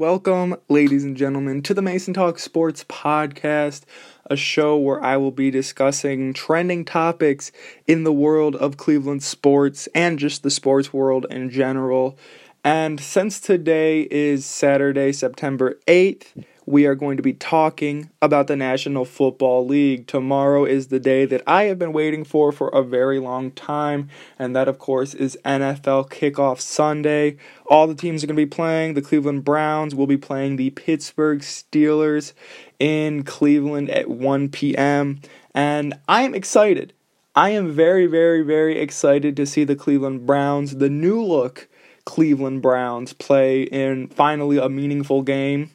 Welcome, ladies and gentlemen, to the Mason Talk Sports Podcast, a show where I will be discussing trending topics in the world of Cleveland sports and just the sports world in general. And since today is Saturday, September 8th, we are going to be talking about the National Football League. Tomorrow is the day that I have been waiting for for a very long time, and that, of course, is NFL Kickoff Sunday. All the teams are going to be playing. The Cleveland Browns will be playing the Pittsburgh Steelers in Cleveland at 1 p.m., and I am excited. I am very, very, very excited to see the Cleveland Browns, the new look Cleveland Browns, play in finally a meaningful game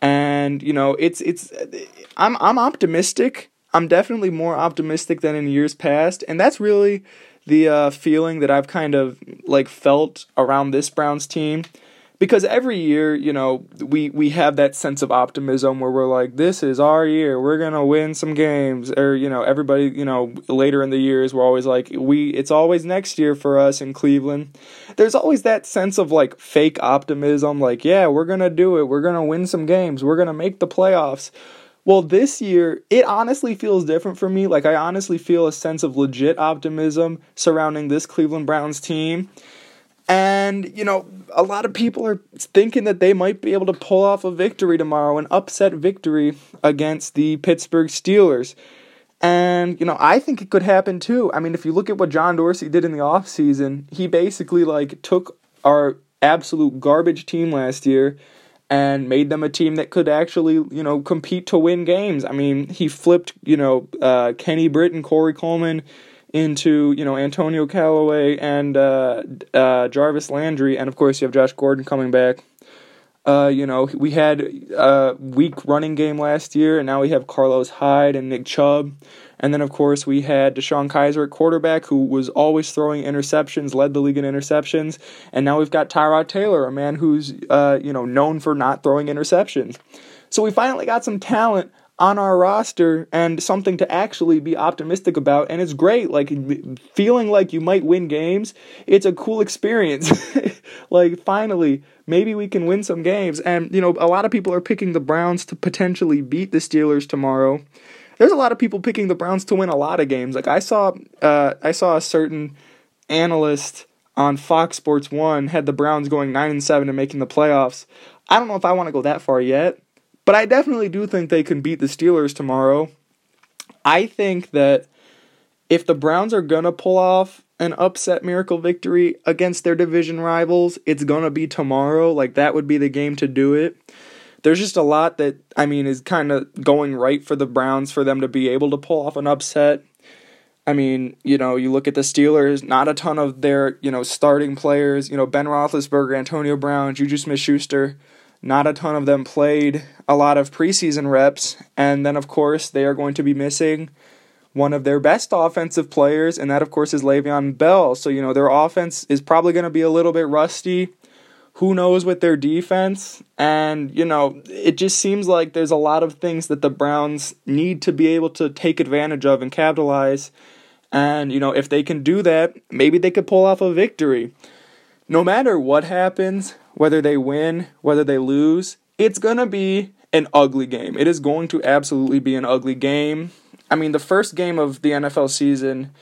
and you know it's it's i'm i'm optimistic. I'm definitely more optimistic than in years past. And that's really the uh, feeling that i've kind of like felt around this browns team because every year, you know, we we have that sense of optimism where we're like, this is our year, we're gonna win some games, or you know, everybody, you know, later in the years, we're always like, we, it's always next year for us in Cleveland. There's always that sense of like fake optimism, like, yeah, we're gonna do it, we're gonna win some games, we're gonna make the playoffs. Well, this year, it honestly feels different for me. Like, I honestly feel a sense of legit optimism surrounding this Cleveland Browns team. And, you know, a lot of people are thinking that they might be able to pull off a victory tomorrow, an upset victory against the Pittsburgh Steelers. And, you know, I think it could happen too. I mean, if you look at what John Dorsey did in the offseason, he basically like took our absolute garbage team last year and made them a team that could actually, you know, compete to win games. I mean, he flipped, you know, uh, Kenny and Corey Coleman into you know Antonio Callaway and uh, uh, Jarvis Landry, and of course you have Josh Gordon coming back. Uh, you know we had a weak running game last year, and now we have Carlos Hyde and Nick Chubb, and then of course we had DeShone Kizer at quarterback, who was always throwing interceptions, led the league in interceptions, and now we've got Tyrod Taylor, a man who's uh, you know known for not throwing interceptions. So we finally got some talent on our roster and something to actually be optimistic about and it's great like feeling like you might win games it's a cool experience. Like finally maybe we can win some games and you know a lot of people are picking the Browns to potentially beat the Steelers tomorrow. There's a lot of people picking the Browns to win a lot of games. Like I saw uh, I saw a certain analyst on Fox Sports 1 had the Browns going 9 and 7 and making the playoffs. I don't know if I want to go that far yet but I definitely do think they can beat the Steelers tomorrow. I think that if the Browns are going to pull off an upset miracle victory against their division rivals, it's going to be tomorrow. Like, that would be the game to do it. There's just a lot that, I mean, is kind of going right for the Browns for them to be able to pull off an upset. I mean, you know, you look at the Steelers, not a ton of their, you know, starting players, you know, Ben Roethlisberger, Antonio Brown, Juju Smith Schuster not a ton of them played a lot of preseason reps. And then, of course, they are going to be missing one of their best offensive players, and that, of course, is Le'Veon Bell. So, you know, their offense is probably going to be a little bit rusty. Who knows with their defense? And, you know, it just seems like there's a lot of things that the Browns need to be able to take advantage of and capitalize. And, you know, if they can do that, maybe they could pull off a victory. No matter what happens, whether they win, whether they lose, it's going to be an ugly game. It is going to absolutely be an ugly game. I mean, the first game of the NFL season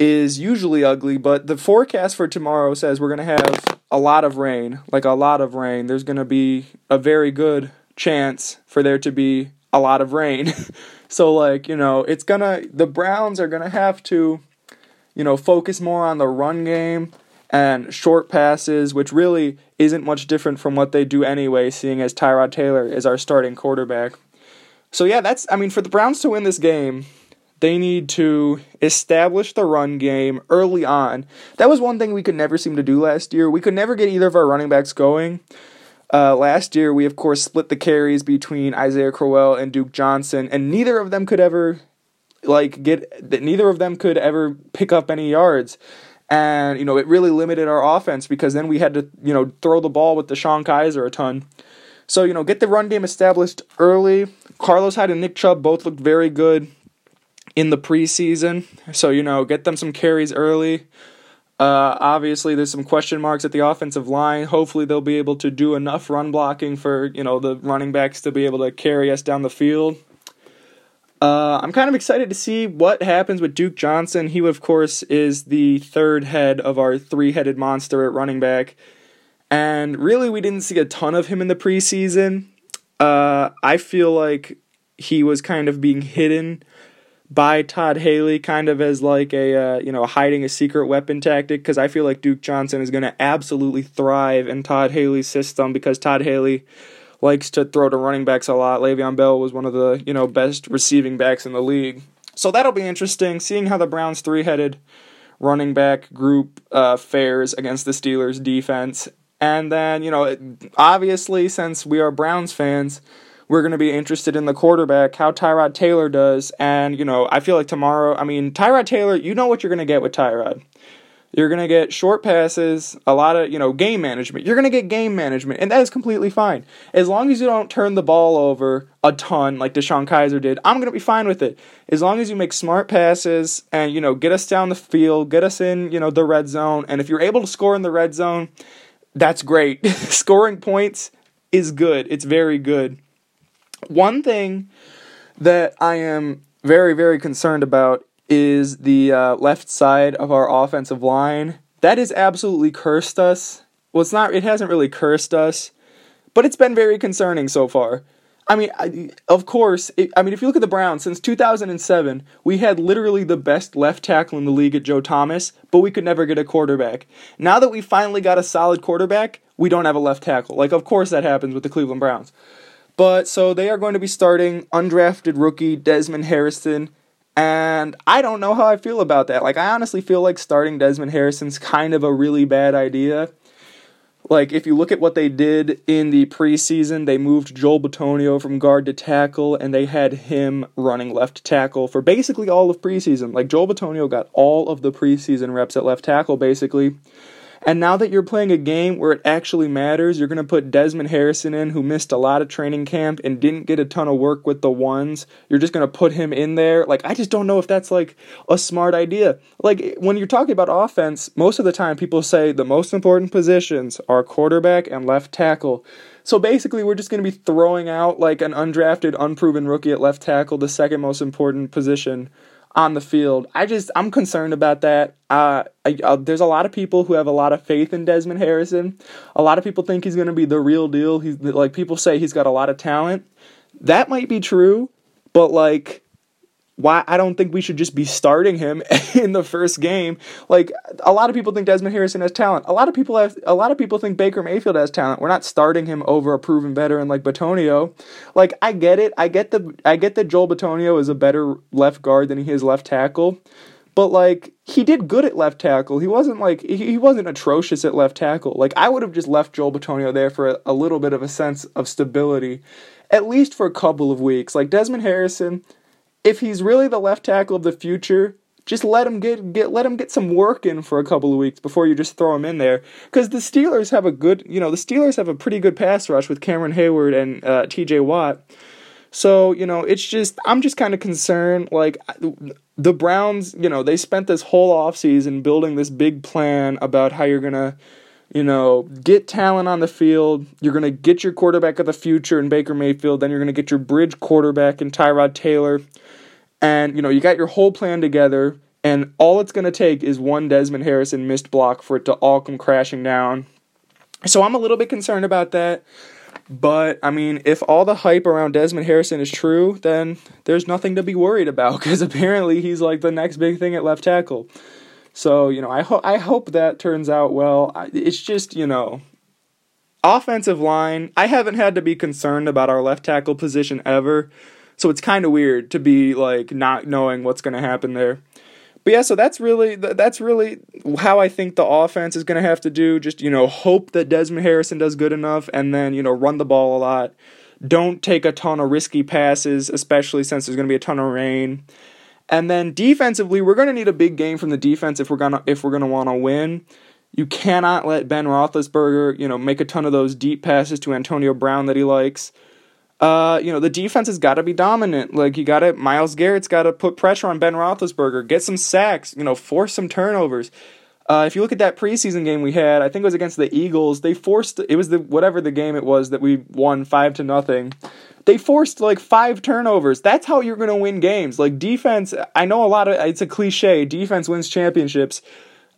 is usually ugly, but the forecast for tomorrow says we're going to have a lot of rain, like a lot of rain. There's going to be a very good chance for there to be a lot of rain. so like, you know, it's going to the Browns are going to have to you know, focus more on the run game and short passes, which really isn't much different from what they do anyway, seeing as Tyrod Taylor is our starting quarterback. So, yeah, that's, I mean, for the Browns to win this game, they need to establish the run game early on. That was one thing we could never seem to do last year. We could never get either of our running backs going. Uh, last year, we of course split the carries between Isaiah Crowell and Duke Johnson, and neither of them could ever like get that neither of them could ever pick up any yards and you know it really limited our offense because then we had to you know throw the ball with DeShone Kizer a ton. So you know get the run game established early. Carlos Hyde and Nick Chubb both looked very good in the preseason. So you know get them some carries early. Uh, obviously, there's some question marks at the offensive line. Hopefully, they'll be able to do enough run blocking for you know the running backs to be able to carry us down the field. Uh, I'm kind of excited to see what happens with Duke Johnson. He, of course, is the third head of our three headed monster at running back. And really, we didn't see a ton of him in the preseason. Uh, I feel like he was kind of being hidden by Todd Haley, kind of as like a uh, you know hiding a secret weapon tactic. Because I feel like Duke Johnson is going to absolutely thrive in Todd Haley's system because Todd Haley likes to throw to running backs a lot. Le'Veon Bell was one of the you know best receiving backs in the league, so that'll be interesting. Seeing how the Browns three-headed running back group uh, fares against the Steelers defense, and then you know obviously since we are Browns fans. We're going to be interested in the quarterback, how Tyrod Taylor does. And, you know, I feel like tomorrow, I mean, Tyrod Taylor, you know what you're going to get with Tyrod. You're going to get short passes, a lot of, you know, game management. You're going to get game management, and that is completely fine. As long as you don't turn the ball over a ton like DeShone Kizer did, I'm going to be fine with it. As long as you make smart passes and, you know, get us down the field, get us in, you know, the red zone, and if you're able to score in the red zone, that's great. Scoring points is good. It's very good. One thing that I am very, very concerned about is the uh, left side of our offensive line. That has absolutely cursed us. Well, it's not. It hasn't really cursed us, but it's been very concerning so far. I mean, I, of course. It, I mean, if you look at the Browns since 2007, we had literally the best left tackle in the league at Joe Thomas, but we could never get a quarterback. Now that we finally got a solid quarterback, we don't have a left tackle. Like, of course, that happens with the Cleveland Browns. But so they are going to be starting undrafted rookie Desmond Harrison and I don't know how I feel about that. Like, I honestly feel like starting Desmond Harrison's kind of a really bad idea. Like, if you look at what they did in the preseason, they moved Joel Bitonio from guard to tackle, and they had him running left tackle for basically all of preseason. Like, Joel Bitonio got all of the preseason reps at left tackle, basically. And now that you're playing a game where it actually matters, you're going to put Desmond Harrison in, who missed a lot of training camp and didn't get a ton of work with the ones. You're just going to put him in there. Like, I just don't know if that's like a smart idea. Like, when you're talking about offense, most of the time people say the most important positions are quarterback and left tackle. So basically, we're just going to be throwing out like an undrafted, unproven rookie at left tackle, the second most important position on the field. I just I'm concerned about that. Uh, I, there's a lot of people who have a lot of faith in Desmond Harrison. A lot of people think he's going to be the real deal. He's like people say he's got a lot of talent. That might be true, but like why I don't think we should just be starting him in the first game. Like a lot of people think Desmond Harrison has talent. A lot of people have a lot of people think Baker Mayfield has talent. We're not starting him over a proven veteran like Bitonio. Like I get it. I get the I get that Joel Bitonio is a better left guard than he is left tackle. But like he did good at left tackle. He wasn't like he wasn't atrocious at left tackle. Like I would have just left Joel Bitonio there for a, a little bit of a sense of stability, at least for a couple of weeks. Like Desmond Harrison, if he's really the left tackle of the future, just let him get get let him get some work in for a couple of weeks before you just throw him in there. Because the Steelers have a good, you know, the Steelers have a pretty good pass rush with Cameron Heyward and uh, T.J. Watt. So you know, it's just I'm just kind of concerned. Like the Browns, you know, they spent this whole offseason building this big plan about how you're gonna you know, get talent on the field. You're going to get your quarterback of the future in Baker Mayfield. Then you're going to get your bridge quarterback in Tyrod Taylor. And, you know, you got your whole plan together. And all it's going to take is one Desmond Harrison missed block for it to all come crashing down. So I'm a little bit concerned about that. But, I mean, if all the hype around Desmond Harrison is true, then there's nothing to be worried about because apparently he's like the next big thing at left tackle. So you know, I hope I hope that turns out well. It's just you know, offensive line. I haven't had to be concerned about our left tackle position ever, so it's kind of weird to be like not knowing what's going to happen there. But yeah, so that's really that's really how I think the offense is going to have to do. Just you know, hope that Desmond Harrison does good enough, and then you know, run the ball a lot. Don't take a ton of risky passes, especially since there's going to be a ton of rain. And then defensively, we're going to need a big game from the defense if we're gonna if we're gonna want to win. You cannot let Ben Roethlisberger, you know, make a ton of those deep passes to Antonio Brown that he likes. Uh, you know, the defense has got to be dominant. Like you got to Myles Garrett's got to put pressure on Ben Roethlisberger, get some sacks, you know, force some turnovers. Uh, if you look at that preseason game we had, I think it was against the Eagles. They forced it was the whatever the game it was that we won five to nothing. They forced like five turnovers. That's how you're gonna win games. Like defense, I know a lot of it's a cliche. Defense wins championships.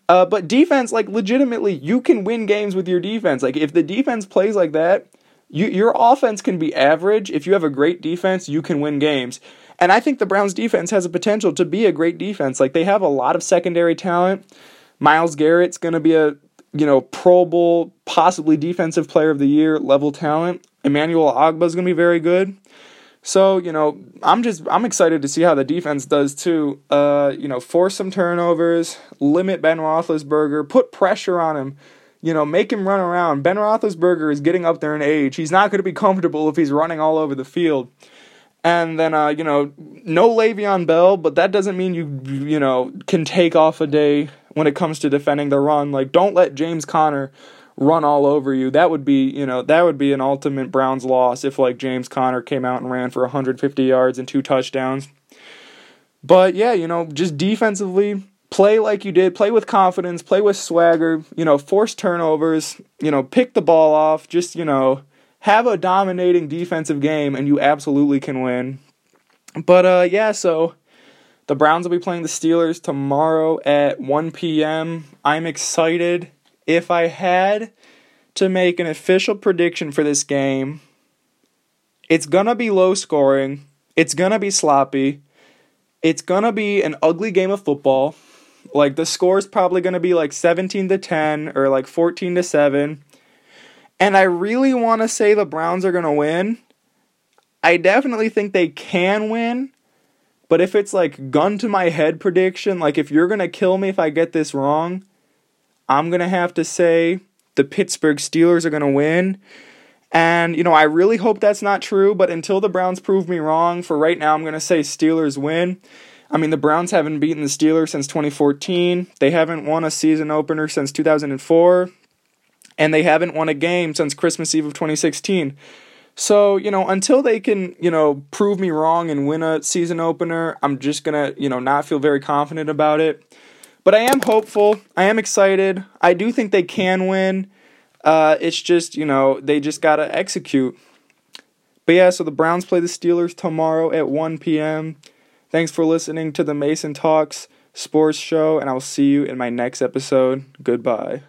Uh, but defense, like legitimately, you can win games with your defense. Like if the defense plays like that, you, your offense can be average. If you have a great defense, you can win games. And I think the Browns defense has a potential to be a great defense. Like they have a lot of secondary talent. Myles Garrett's going to be a, you know, Pro Bowl, possibly defensive player of the year level talent. Emmanuel Ogbah is going to be very good. So, you know, I'm just I'm excited to see how the defense does too. Uh, you know, force some turnovers, limit Ben Roethlisberger, put pressure on him you know, make him run around. Ben Roethlisberger is getting up there in age. He's not going to be comfortable if he's running all over the field. And then, uh, you know, no Le'Veon Bell, but that doesn't mean you, you know, can take off a day when it comes to defending the run. Like, don't let James Conner run all over you. That would be, you know, that would be an ultimate Browns loss if, like, James Conner came out and ran for 150 yards and two touchdowns. But yeah, you know, just defensively, play like you did, play with confidence, play with swagger, you know, force turnovers, you know, pick the ball off, just, you know, have a dominating defensive game and you absolutely can win. But uh yeah, so the Browns will be playing the Steelers tomorrow at 1 p.m. I'm excited. If I had to make an official prediction for this game, it's going to be low scoring. It's going to be sloppy. It's going to be an ugly game of football. Like the score is probably going to be like 17 to 10 or like 14 to 7. And I really want to say the Browns are going to win. I definitely think they can win. But if it's like gun to my head prediction, like if you're going to kill me if I get this wrong, I'm going to have to say the Pittsburgh Steelers are going to win. And, you know, I really hope that's not true, but until the Browns prove me wrong, for right now, I'm going to say Steelers win. I mean, the Browns haven't beaten the Steelers since 2014. They haven't won a season opener since 2004. And they haven't won a game since Christmas Eve of 2016. So, you know, until they can, you know, prove me wrong and win a season opener, I'm just going to, you know, not feel very confident about it. But I am hopeful. I am excited. I do think they can win. Uh, it's just, you know, they just got to execute. But yeah, so the Browns play the Steelers tomorrow at 1 p.m. Thanks for listening to the Mason Talks Sports Show, and I will see you in my next episode. Goodbye.